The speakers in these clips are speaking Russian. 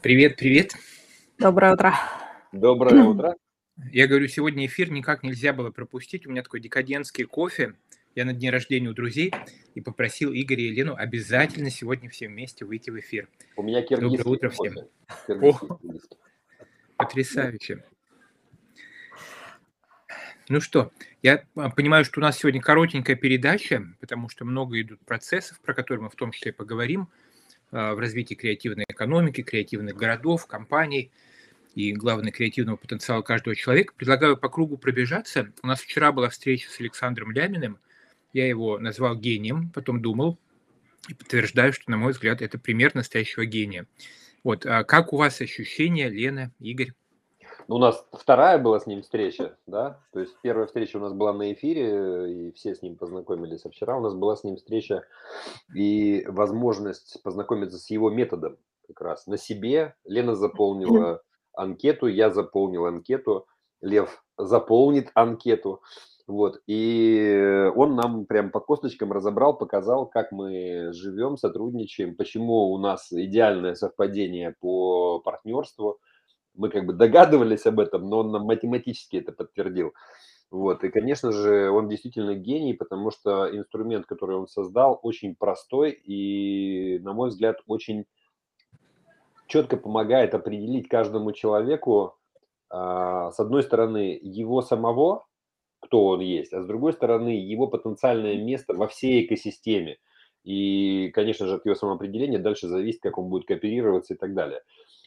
Привет, привет. Доброе утро. Доброе утро. Я говорю, сегодня эфир никак нельзя было пропустить. У меня такой декадентский кофе. Я на дне рождения у друзей и попросил Игоря и Елену обязательно сегодня все вместе выйти в эфир. У меня киргизский Доброе утро всем. О. Потрясающе. Ну что, я а, понимаю, что у нас сегодня коротенькая передача, потому что много идут процессов, про которые мы в том числе поговорим, а, в развитии креативной экономики, креативных городов, компаний и, главное, креативного потенциала каждого человека. Предлагаю по кругу пробежаться. У нас вчера была встреча с Александром Ляминым. Я его назвал гением, потом думал и подтверждаю, что, на мой взгляд, это пример настоящего гения. Вот, а как у вас ощущения, Лена, Игорь? У нас вторая была с ним встреча, да? То есть первая встреча у нас была на эфире, и все с ним познакомились. А вчера у нас была с ним встреча и возможность познакомиться с его методом как раз на себе. Лена заполнила анкету, я заполнил анкету, Лев заполнит анкету. Вот, и он нам прям по косточкам разобрал, показал, как мы живем, сотрудничаем, почему у нас идеальное совпадение по партнерству. Мы как бы догадывались об этом, но он нам математически это подтвердил. Вот, и, конечно же, он действительно гений, потому что инструмент, который он создал, очень простой и, на мой взгляд, очень четко помогает определить каждому человеку, а, с одной стороны, его самого, кто он есть, а с другой стороны, его потенциальное место во всей экосистеме. И, конечно же, от его самоопределения дальше зависит, как он будет кооперироваться и так далее.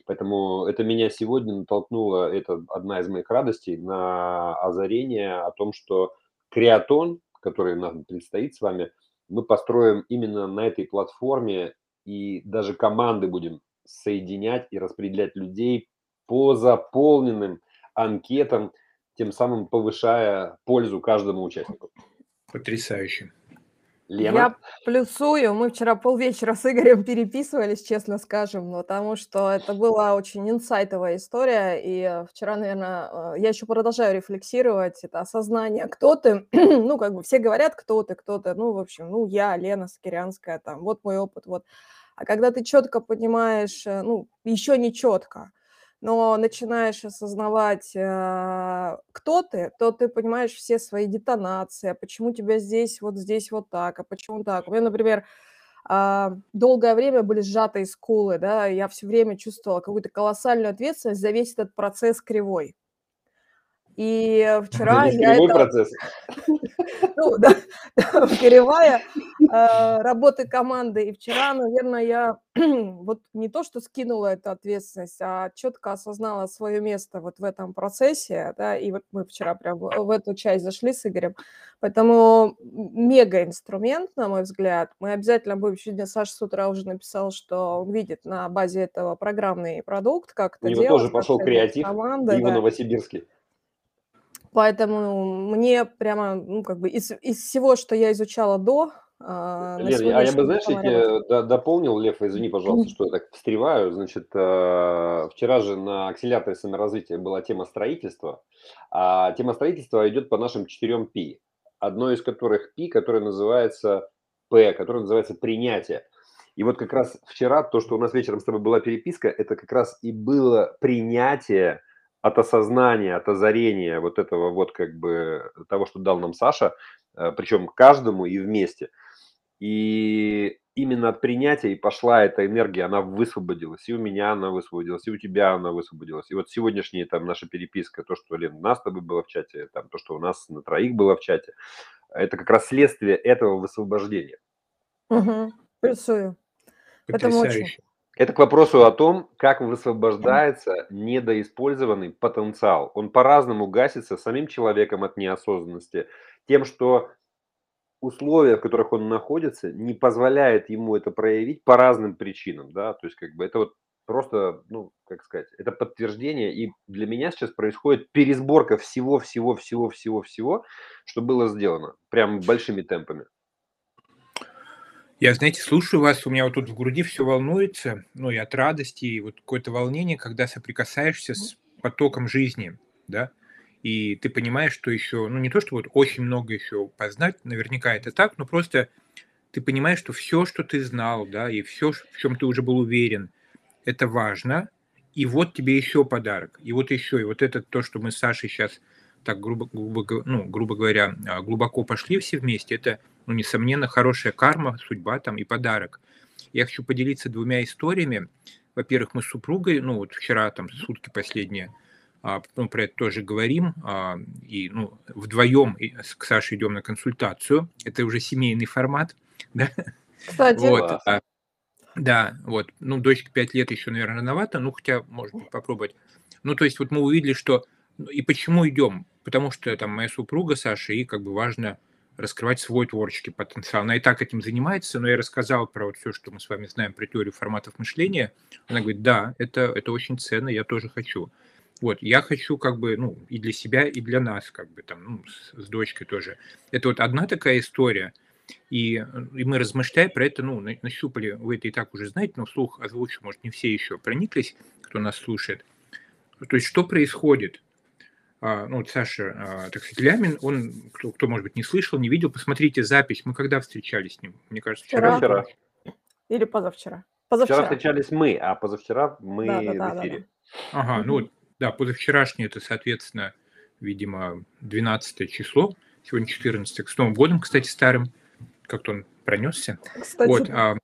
Поэтому это меня сегодня натолкнуло, это одна из моих радостей, на озарение о том, что креатон, который нам предстоит с вами, мы построим именно на этой платформе и даже команды будем соединять и распределять людей по заполненным анкетам, тем самым повышая пользу каждому участнику. Потрясающе. Лена? Я плюсую. Мы вчера полвечера с Игорем переписывались, честно скажем, потому что это была очень инсайтовая история. И вчера, наверное, э, я еще продолжаю рефлексировать. Это осознание, кто ты. ну, как бы все говорят, кто ты, кто ты. Ну, в общем, ну, я, Лена Скирянская, там, вот мой опыт, вот. А когда ты четко понимаешь, э, ну, еще не четко, но начинаешь осознавать, э, кто ты, то ты понимаешь все свои детонации, а почему тебя здесь, вот здесь вот так, а почему так. У меня, например, а, долгое время были сжатые скулы, да, я все время чувствовала какую-то колоссальную ответственность за весь этот процесс кривой. И вчера я это... процесс. Ну, да, кривая работы команды. И вчера, наверное, я вот не то, что скинула эту ответственность, а четко осознала свое место вот в этом процессе, да, и вот мы вчера прям в эту часть зашли с Игорем. Поэтому мега инструмент, на мой взгляд. Мы обязательно будем, сегодня Саша с утра уже написал, что он видит на базе этого программный продукт, как У это него делать, тоже пошел креатив, команды, Дима да. Новосибирский. Поэтому мне прямо, ну, как бы из, из всего, что я изучала до, на Лен, а я бы, знаешь, я до- дополнил, Лев, извини, пожалуйста, что я так встреваю. Значит, э, вчера же на акселераторе саморазвития была тема строительства, а тема строительства идет по нашим четырем P, одно из которых P, которое называется P, которое называется принятие. И вот как раз вчера то, что у нас вечером с тобой была переписка, это как раз и было принятие от осознания, от озарения вот этого вот как бы того, что дал нам Саша, э, причем каждому и вместе. И именно от принятия и пошла эта энергия, она высвободилась. И у меня она высвободилась, и у тебя она высвободилась. И вот сегодняшняя там наша переписка, то, что, Лен, у нас с тобой было в чате, там, то, что у нас на троих было в чате, это как раз следствие этого высвобождения. Мгм. Плюсую. Поэтому очень. Потрясающе. Это к вопросу о том, как высвобождается недоиспользованный потенциал. Он по-разному гасится самим человеком от неосознанности, тем, что условия, в которых он находится, не позволяет ему это проявить по разным причинам, да, то есть как бы это вот просто, ну, как сказать, это подтверждение, и для меня сейчас происходит пересборка всего-всего-всего-всего-всего, что было сделано, прям большими темпами. Я, знаете, слушаю вас, у меня вот тут в груди все волнуется, ну и от радости, и вот какое-то волнение, когда соприкасаешься с потоком жизни, да. И ты понимаешь, что еще, ну не то, что вот очень много еще познать, наверняка это так, но просто ты понимаешь, что все, что ты знал, да, и все, в чем ты уже был уверен, это важно, и вот тебе еще подарок, и вот еще, и вот это то, что мы с Сашей сейчас так грубо, грубо, ну, грубо говоря, а, глубоко пошли все вместе, это, ну, несомненно, хорошая карма, судьба там и подарок. Я хочу поделиться двумя историями. Во-первых, мы с супругой, ну, вот вчера там сутки последние, а, ну, про это тоже говорим, а, и, ну, вдвоем к Саше идем на консультацию. Это уже семейный формат, да? Кстати, вот, а, да, вот, ну, дочке 5 лет еще, наверное, рановато, ну, хотя, может быть, попробовать. Ну, то есть вот мы увидели, что, ну, и почему идем? Потому что там моя супруга Саша, и как бы важно раскрывать свой творческий потенциал. Она и так этим занимается, но я рассказал про вот все, что мы с вами знаем про теорию форматов мышления. Она говорит, да, это, это очень ценно, я тоже хочу. Вот, я хочу как бы, ну, и для себя, и для нас, как бы там, ну, с, с дочкой тоже. Это вот одна такая история – и, и мы, размышляя про это, ну, нащупали, вы это и так уже знаете, но вслух озвучу, может, не все еще прониклись, кто нас слушает. То есть, что происходит? А, ну, вот Саша, а, так сказать, Лямин, он, кто, кто, может быть, не слышал, не видел, посмотрите запись. Мы когда встречались с ним? Мне кажется, вчера. Вчера. Или позавчера. Позавчера. Вчера встречались мы, а позавчера мы да, да, в эфире. Да, да. Ага, ну вот, да, позавчерашний это, соответственно, видимо, 12 число, сегодня 14 с Новым годом, кстати, старым как-то он пронесся. Кстати. Вот, а,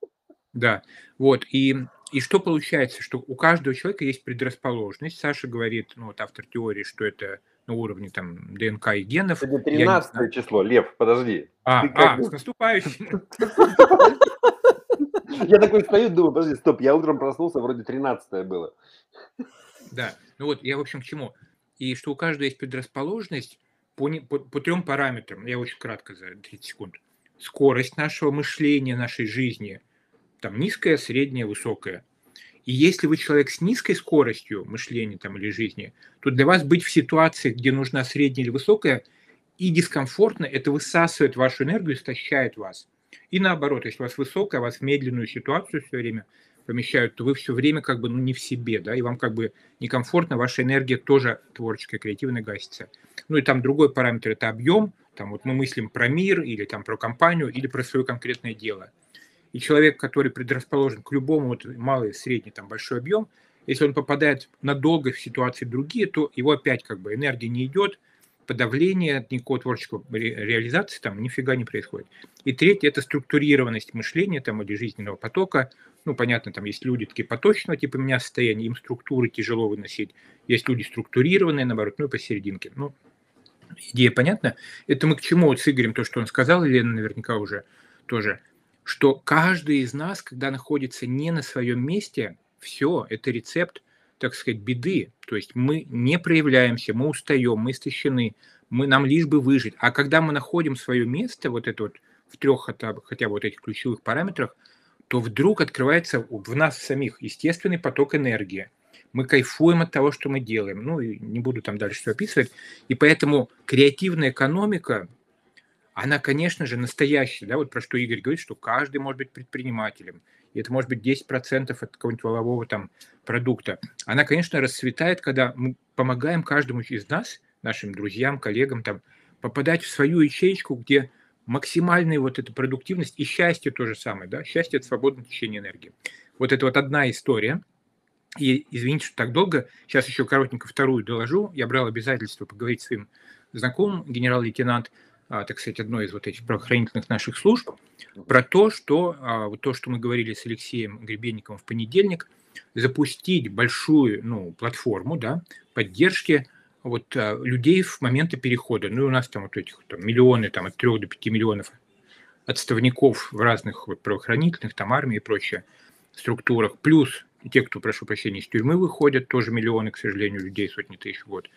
да, вот, и, и что получается, что у каждого человека есть предрасположенность. Саша говорит, ну, вот автор теории, что это на уровне там ДНК и генов. Это 13 число, Лев, подожди. А, а с наступающим. Я такой стою, думаю, подожди, стоп, я утром проснулся, вроде 13 было. Да, ну вот я, в общем, к чему? И что у каждого есть предрасположенность по, по, по трем параметрам. Я очень кратко за 30 секунд скорость нашего мышления, нашей жизни, там низкая, средняя, высокая. И если вы человек с низкой скоростью мышления там, или жизни, то для вас быть в ситуации, где нужна средняя или высокая, и дискомфортно, это высасывает вашу энергию, истощает вас. И наоборот, если у вас высокая, вас в медленную ситуацию все время помещают, то вы все время как бы ну, не в себе, да, и вам как бы некомфортно, ваша энергия тоже творческая, креативная гасится. Ну и там другой параметр – это объем, там вот мы мыслим про мир или там про компанию или про свое конкретное дело. И человек, который предрасположен к любому вот малый, средний, там большой объем, если он попадает надолго в ситуации другие, то его опять как бы энергия не идет, подавление, никакого творческого реализации там нифига не происходит. И третье – это структурированность мышления там или жизненного потока. Ну, понятно, там есть люди такие поточного типа меня состояния, им структуры тяжело выносить. Есть люди структурированные, наоборот, ну и посерединке. Ну, идея понятна. Это мы к чему вот с Игорем, то, что он сказал, Елена наверняка уже тоже, что каждый из нас, когда находится не на своем месте, все, это рецепт, так сказать, беды. То есть мы не проявляемся, мы устаем, мы истощены, мы, нам лишь бы выжить. А когда мы находим свое место, вот это вот в трех хотя хотя бы вот этих ключевых параметрах, то вдруг открывается в нас самих естественный поток энергии – мы кайфуем от того, что мы делаем. Ну, и не буду там дальше все описывать. И поэтому креативная экономика, она, конечно же, настоящая, да, вот про что Игорь говорит, что каждый может быть предпринимателем, и это может быть 10% от какого-нибудь волового там продукта. Она, конечно, расцветает, когда мы помогаем каждому из нас, нашим друзьям, коллегам, там, попадать в свою ячейку, где максимальная вот эта продуктивность и счастье то же самое, да, счастье – это свободное течение энергии. Вот это вот одна история – и извините, что так долго. Сейчас еще коротенько вторую доложу. Я брал обязательство поговорить с своим знакомым, генерал-лейтенант, а, так сказать, одной из вот этих правоохранительных наших служб, про то, что а, вот то, что мы говорили с Алексеем Гребенниковым в понедельник, запустить большую ну, платформу да, поддержки вот, а, людей в моменты перехода. Ну, и у нас там вот этих там, миллионы, там, от 3 до 5 миллионов отставников в разных вот, правоохранительных, там, армии и прочее структурах, плюс и те, кто, прошу прощения, из тюрьмы выходят, тоже миллионы, к сожалению, людей, сотни тысяч в год.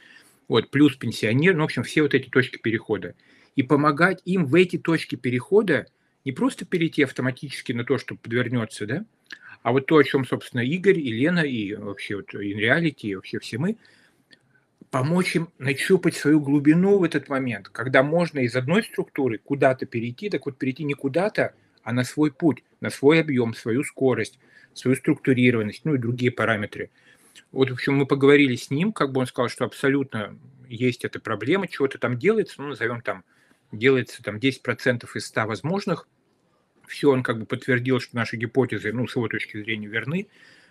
Вот, плюс пенсионер, ну, в общем, все вот эти точки перехода. И помогать им в эти точки перехода не просто перейти автоматически на то, что подвернется, да, а вот то, о чем, собственно, Игорь и Лена, и вообще вот InReality, и вообще все мы, помочь им нащупать свою глубину в этот момент, когда можно из одной структуры куда-то перейти, так вот перейти не куда-то, а на свой путь, на свой объем, свою скорость, свою структурированность, ну и другие параметры. Вот, в общем, мы поговорили с ним, как бы он сказал, что абсолютно есть эта проблема, чего-то там делается, ну, назовем там, делается там 10% из 100 возможных, все, он как бы подтвердил, что наши гипотезы, ну, с его точки зрения, верны,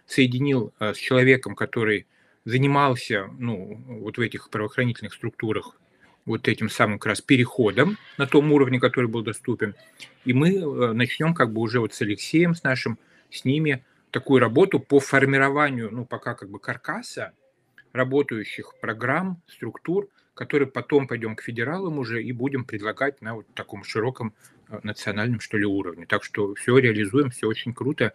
соединил э, с человеком, который занимался, ну, вот в этих правоохранительных структурах вот этим самым как раз переходом на том уровне, который был доступен. И мы э, начнем как бы уже вот с Алексеем, с нашим, с ними такую работу по формированию, ну, пока как бы каркаса работающих программ, структур, которые потом пойдем к федералам уже и будем предлагать на вот таком широком э, национальном, что ли, уровне. Так что все реализуем, все очень круто.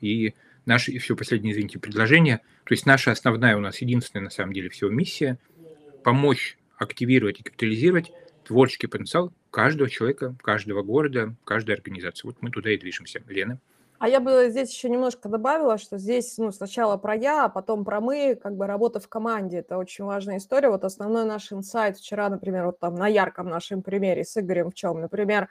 И наше, и все последнее, извините, предложение, то есть наша основная у нас единственная на самом деле всего миссия – помочь активировать и капитализировать творческий потенциал каждого человека, каждого города, каждой организации. Вот мы туда и движемся. Лена? А я бы здесь еще немножко добавила, что здесь ну, сначала про я, а потом про мы, как бы работа в команде. Это очень важная история. Вот основной наш инсайт вчера, например, вот там на ярком нашем примере с Игорем в чем, например,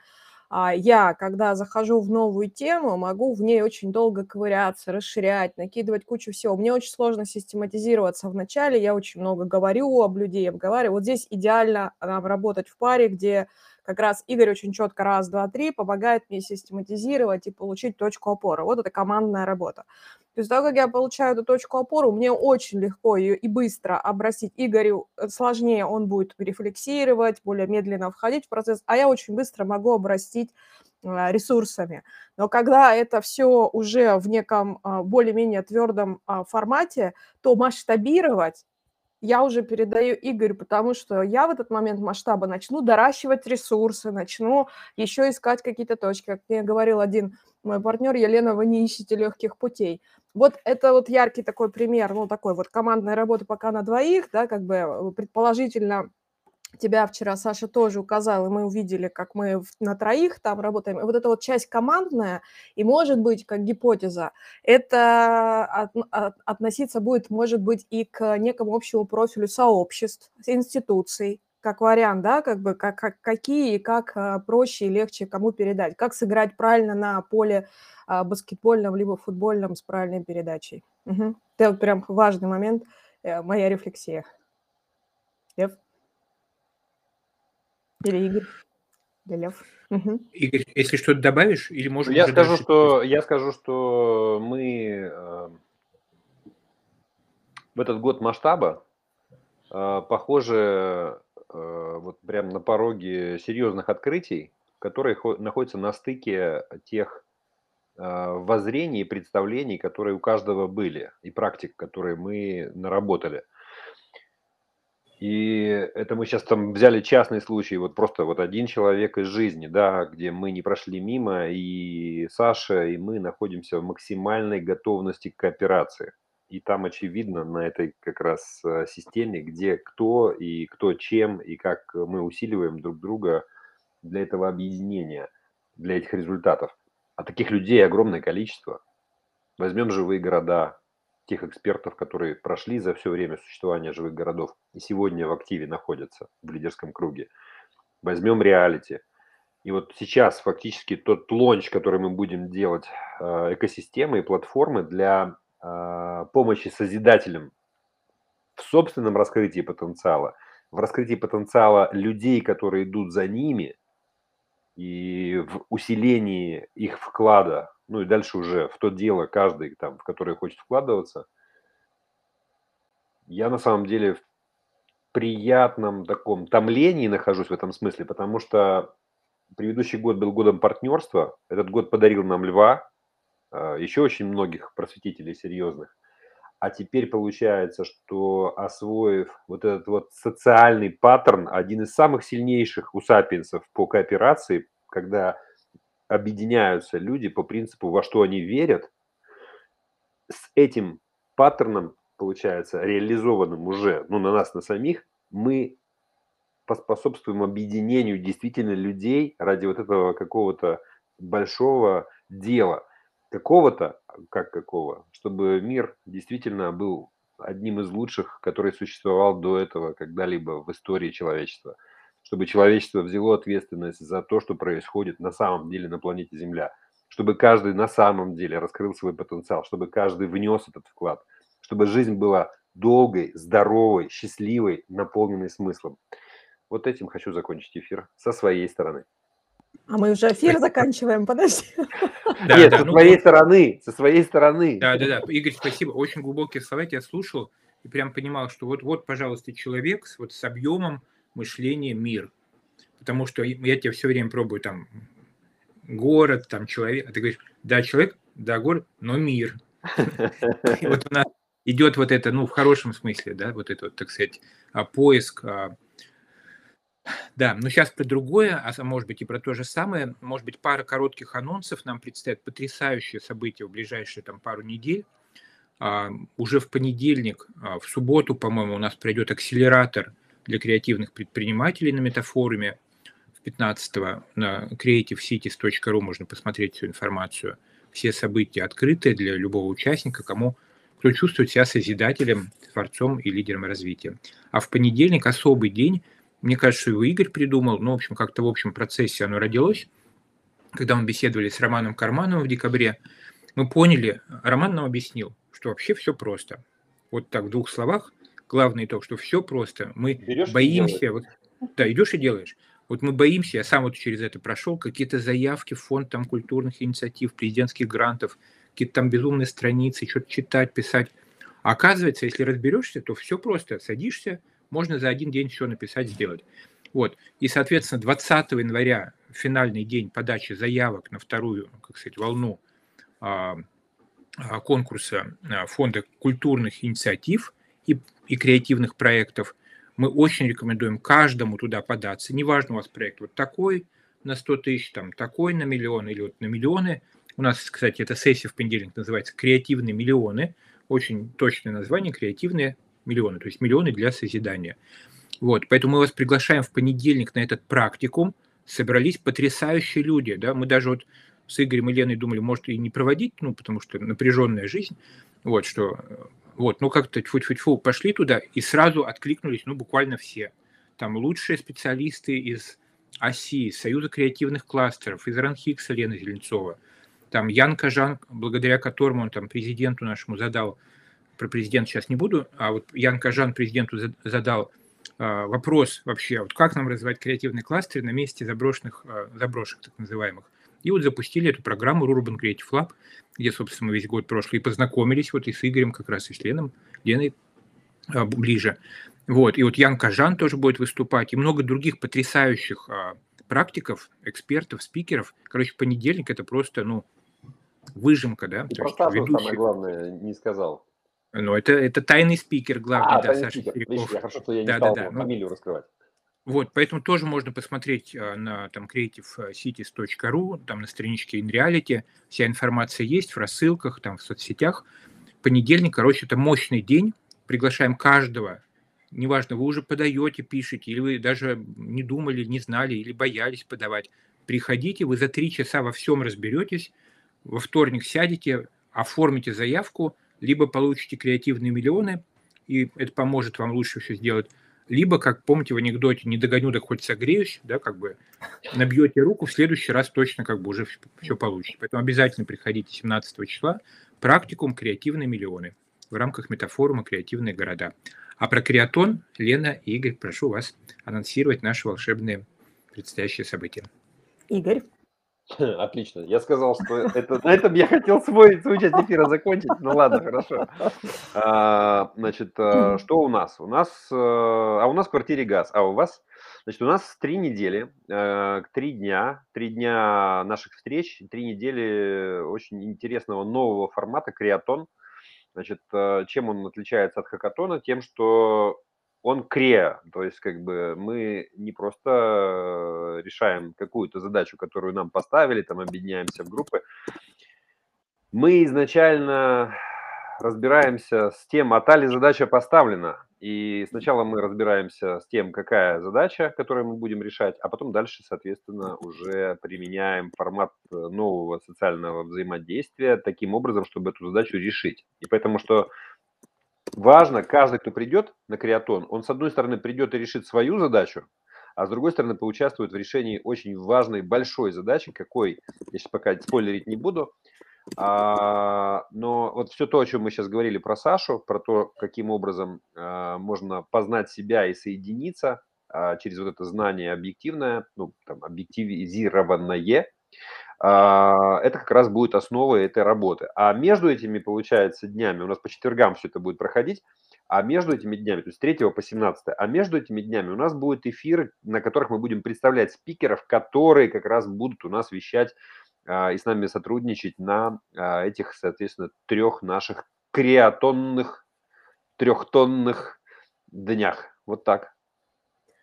я, когда захожу в новую тему, могу в ней очень долго ковыряться, расширять, накидывать кучу всего. Мне очень сложно систематизироваться в начале, я очень много говорю об людей, обговариваю. Вот здесь идеально нам работать в паре, где как раз Игорь очень четко раз, два, три помогает мне систематизировать и получить точку опоры. Вот это командная работа. То есть того, как я получаю эту точку опоры, мне очень легко ее и быстро обрастить. Игорю э, сложнее, он будет рефлексировать, более медленно входить в процесс, а я очень быстро могу обрастить а, ресурсами. Но когда это все уже в неком а, более-менее твердом а, формате, то масштабировать я уже передаю Игорю, потому что я в этот момент масштаба начну доращивать ресурсы, начну еще искать какие-то точки. Как мне говорил один мой партнер, Елена, вы не ищете легких путей. Вот это вот яркий такой пример, ну, такой вот командной работы пока на двоих, да, как бы э, предположительно тебя вчера Саша тоже указал, и мы увидели, как мы на троих там работаем. Вот эта вот часть командная, и может быть, как гипотеза, это от, от, относиться будет, может быть, и к некому общему профилю сообществ, институций, как вариант, да, как бы как, как, какие и как а, проще и легче кому передать, как сыграть правильно на поле а, баскетбольном либо футбольном с правильной передачей. Угу. Это прям важный момент, э, моя рефлексия. Лев? Или Игорь? Или Лев? Угу. Игорь, если что-то добавишь, или можешь... Я скажу, что, я скажу, что мы э, в этот год масштаба, э, похоже, э, вот прям на пороге серьезных открытий, которые находятся на стыке тех э, воззрений и представлений, которые у каждого были, и практик, которые мы наработали – и это мы сейчас там взяли частный случай, вот просто вот один человек из жизни, да, где мы не прошли мимо, и Саша, и мы находимся в максимальной готовности к кооперации. И там очевидно на этой как раз э, системе, где кто и кто чем, и как мы усиливаем друг друга для этого объединения, для этих результатов. А таких людей огромное количество. Возьмем живые города, тех экспертов, которые прошли за все время существования живых городов и сегодня в активе находятся в лидерском круге. Возьмем реалити. И вот сейчас фактически тот лонч, который мы будем делать э, экосистемы и платформы для э, помощи созидателям в собственном раскрытии потенциала, в раскрытии потенциала людей, которые идут за ними, и в усилении их вклада ну и дальше уже в то дело каждый, там, в которое хочет вкладываться. Я на самом деле в приятном таком томлении нахожусь в этом смысле, потому что предыдущий год был годом партнерства, этот год подарил нам льва, а, еще очень многих просветителей серьезных. А теперь получается, что освоив вот этот вот социальный паттерн, один из самых сильнейших у сапиенсов по кооперации, когда объединяются люди по принципу, во что они верят, с этим паттерном, получается, реализованным уже, ну, на нас, на самих, мы поспособствуем объединению действительно людей ради вот этого какого-то большого дела. Какого-то, как какого, чтобы мир действительно был одним из лучших, который существовал до этого когда-либо в истории человечества – чтобы человечество взяло ответственность за то, что происходит на самом деле на планете Земля, чтобы каждый на самом деле раскрыл свой потенциал, чтобы каждый внес этот вклад, чтобы жизнь была долгой, здоровой, счастливой, наполненной смыслом. Вот этим хочу закончить эфир со своей стороны. А мы уже эфир заканчиваем, подожди. Да, Нет, да, со ну, своей вот, стороны, со своей стороны. Да, да, да. Игорь, спасибо. Очень глубокие слова я слушал и прям понимал, что вот, вот, пожалуйста, человек с, вот, с объемом мышления мир. Потому что я тебе все время пробую там город, там человек. А ты говоришь, да, человек, да, город, но мир. Вот у нас идет вот это, ну, в хорошем смысле, да, вот это так сказать, а, поиск а, да, но сейчас про другое, а может быть и про то же самое. Может быть, пара коротких анонсов нам предстоят потрясающие события в ближайшие там пару недель. А, уже в понедельник, в субботу, по-моему, у нас пройдет акселератор для креативных предпринимателей на метафоруме. В 15 на creativecities.ru можно посмотреть всю информацию. Все события открыты для любого участника, кому кто чувствует себя созидателем, творцом и лидером развития. А в понедельник особый день – мне кажется, его Игорь придумал, ну, в общем, как-то в общем процессе оно родилось. Когда мы беседовали с Романом Кармановым в декабре, мы поняли, Роман нам объяснил, что вообще все просто. Вот так в двух словах, главный итог, что все просто. Мы Берешь боимся, вот, да, идешь и делаешь. Вот мы боимся, я сам вот через это прошел, какие-то заявки в фонд там культурных инициатив, президентских грантов, какие-то там безумные страницы, что-то читать, писать. А оказывается, если разберешься, то все просто. Садишься, можно за один день все написать, сделать. Вот. И, соответственно, 20 января финальный день подачи заявок на вторую, как сказать, волну а, а, конкурса а, Фонда культурных инициатив и, и креативных проектов. Мы очень рекомендуем каждому туда податься. Неважно, у вас проект вот такой на 100 тысяч, там такой на миллион или вот на миллионы. У нас, кстати, эта сессия в понедельник называется «Креативные миллионы». Очень точное название «Креативные миллионы, то есть миллионы для созидания. Вот, поэтому мы вас приглашаем в понедельник на этот практикум. Собрались потрясающие люди, да, мы даже вот с Игорем и Леной думали, может, и не проводить, ну, потому что напряженная жизнь, вот, что, вот, ну, как-то тьфу-тьфу-тьфу, пошли туда и сразу откликнулись, ну, буквально все. Там лучшие специалисты из ОСИ, Союза креативных кластеров, из Ранхикса Лена Зеленцова, там Ян Кажан, благодаря которому он там президенту нашему задал про президента сейчас не буду, а вот Ян Кажан президенту задал а, вопрос вообще, вот как нам развивать креативный кластер на месте заброшенных, а, заброшек так называемых. И вот запустили эту программу Urban Creative Lab, где, собственно, мы весь год прошлый и познакомились вот и с Игорем, как раз и с Леном, Леной а, ближе. Вот, и вот Ян Кажан тоже будет выступать, и много других потрясающих практиков, экспертов, спикеров. Короче, понедельник это просто, ну, выжимка, да? И про самое главное не сказал. Ну, это, это тайный спикер главный, а, да, Саша спикер. Я хорошо, что я не да, стал да, да. фамилию раскрывать. Вот, поэтому тоже можно посмотреть а, на там creativecities.ru, там на страничке InReality, вся информация есть в рассылках, там в соцсетях. Понедельник, короче, это мощный день, приглашаем каждого, неважно, вы уже подаете, пишете, или вы даже не думали, не знали, или боялись подавать, приходите, вы за три часа во всем разберетесь, во вторник сядете, оформите заявку – либо получите креативные миллионы, и это поможет вам лучше все сделать, либо, как помните в анекдоте, не догоню, да хоть согреюсь, да, как бы набьете руку, в следующий раз точно как бы уже все получите. Поэтому обязательно приходите 17 числа, практикум «Креативные миллионы» в рамках метафорума «Креативные города». А про креатон Лена и Игорь, прошу вас анонсировать наши волшебные предстоящие события. Игорь. Отлично. Я сказал, что это, на этом я хотел свой, свою часть эфира закончить. Ну ладно, хорошо. А, значит, а, что у нас? У нас, э, а у нас в квартире газ. А у вас? Значит, у нас три недели, э, три дня, три дня наших встреч, три недели очень интересного нового формата креатон. Значит, э, чем он отличается от хакатона? Тем, что он креа, то есть как бы мы не просто решаем какую-то задачу, которую нам поставили, там объединяемся в группы, мы изначально разбираемся с тем, а та ли задача поставлена. И сначала мы разбираемся с тем, какая задача, которую мы будем решать, а потом дальше, соответственно, уже применяем формат нового социального взаимодействия таким образом, чтобы эту задачу решить. И поэтому, что важно, каждый, кто придет на креатон, он, с одной стороны, придет и решит свою задачу, а с другой стороны, поучаствует в решении очень важной, большой задачи, какой, я сейчас пока спойлерить не буду, А, но вот все то, о чем мы сейчас говорили про Сашу, про то, каким образом а, можно познать себя и соединиться а, через вот это знание объективное, ну, там, объективизированное, это как раз будет основой этой работы. А между этими, получается, днями, у нас по четвергам все это будет проходить, а между этими днями, то есть с 3 по 17, а между этими днями у нас будет эфир, на которых мы будем представлять спикеров, которые как раз будут у нас вещать а, и с нами сотрудничать на а, этих, соответственно, трех наших креатонных, трехтонных днях. Вот так.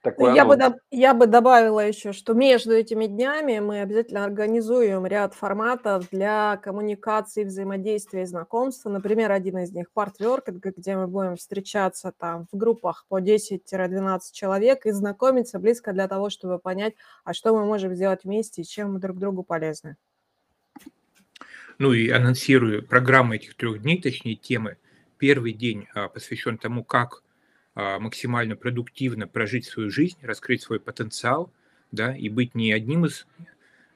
Такой я, бы, я бы добавила еще, что между этими днями мы обязательно организуем ряд форматов для коммуникации, взаимодействия и знакомства. Например, один из них – партверк, где мы будем встречаться там в группах по 10-12 человек и знакомиться близко для того, чтобы понять, а что мы можем сделать вместе и чем мы друг другу полезны. Ну и анонсирую программу этих трех дней, точнее темы. Первый день а, посвящен тому, как максимально продуктивно прожить свою жизнь, раскрыть свой потенциал, да, и быть не одним из,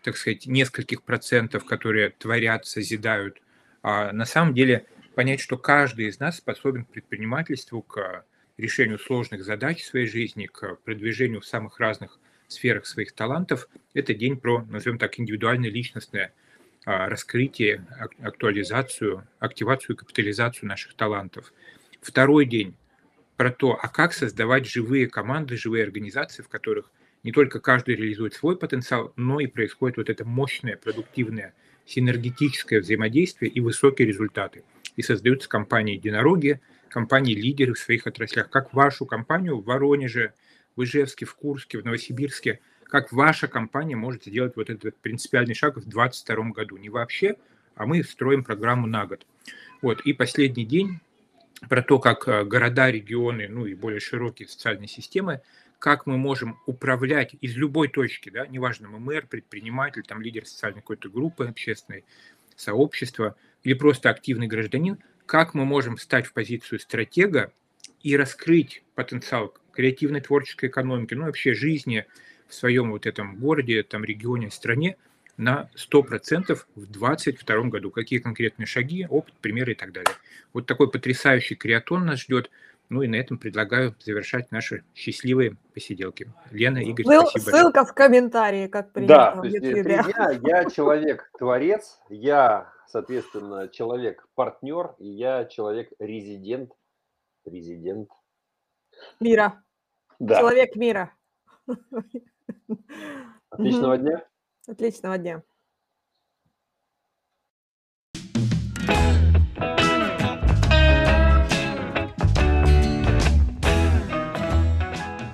так сказать, нескольких процентов, которые творят, созидают, а на самом деле понять, что каждый из нас способен к предпринимательству, к решению сложных задач в своей жизни, к продвижению в самых разных сферах своих талантов. Это день про, назовем так, индивидуальное личностное а, раскрытие, актуализацию, активацию и капитализацию наших талантов. Второй день про то, а как создавать живые команды, живые организации, в которых не только каждый реализует свой потенциал, но и происходит вот это мощное, продуктивное, синергетическое взаимодействие и высокие результаты. И создаются компании-единороги, компании-лидеры в своих отраслях, как вашу компанию в Воронеже, в Ижевске, в Курске, в Новосибирске, как ваша компания может сделать вот этот принципиальный шаг в 2022 году. Не вообще, а мы строим программу на год. Вот, и последний день про то, как э, города, регионы, ну и более широкие социальные системы, как мы можем управлять из любой точки, да, неважно, мы мэр, предприниматель, там лидер социальной какой-то группы общественной, сообщества или просто активный гражданин, как мы можем встать в позицию стратега и раскрыть потенциал креативной творческой экономики, ну вообще жизни в своем вот этом городе, там регионе, стране – на 100% в 2022 году. Какие конкретные шаги, опыт, примеры и так далее. Вот такой потрясающий креатон нас ждет. Ну и на этом предлагаю завершать наши счастливые посиделки. Лена, Игорь, Ссыл, спасибо. Ссылка в комментарии, как принято да, в Ютьюбе. Я, я человек-творец, я, соответственно, человек-партнер, и я человек-резидент. Резидент. Мира. Да. Человек мира. Отличного дня. Отличного дня.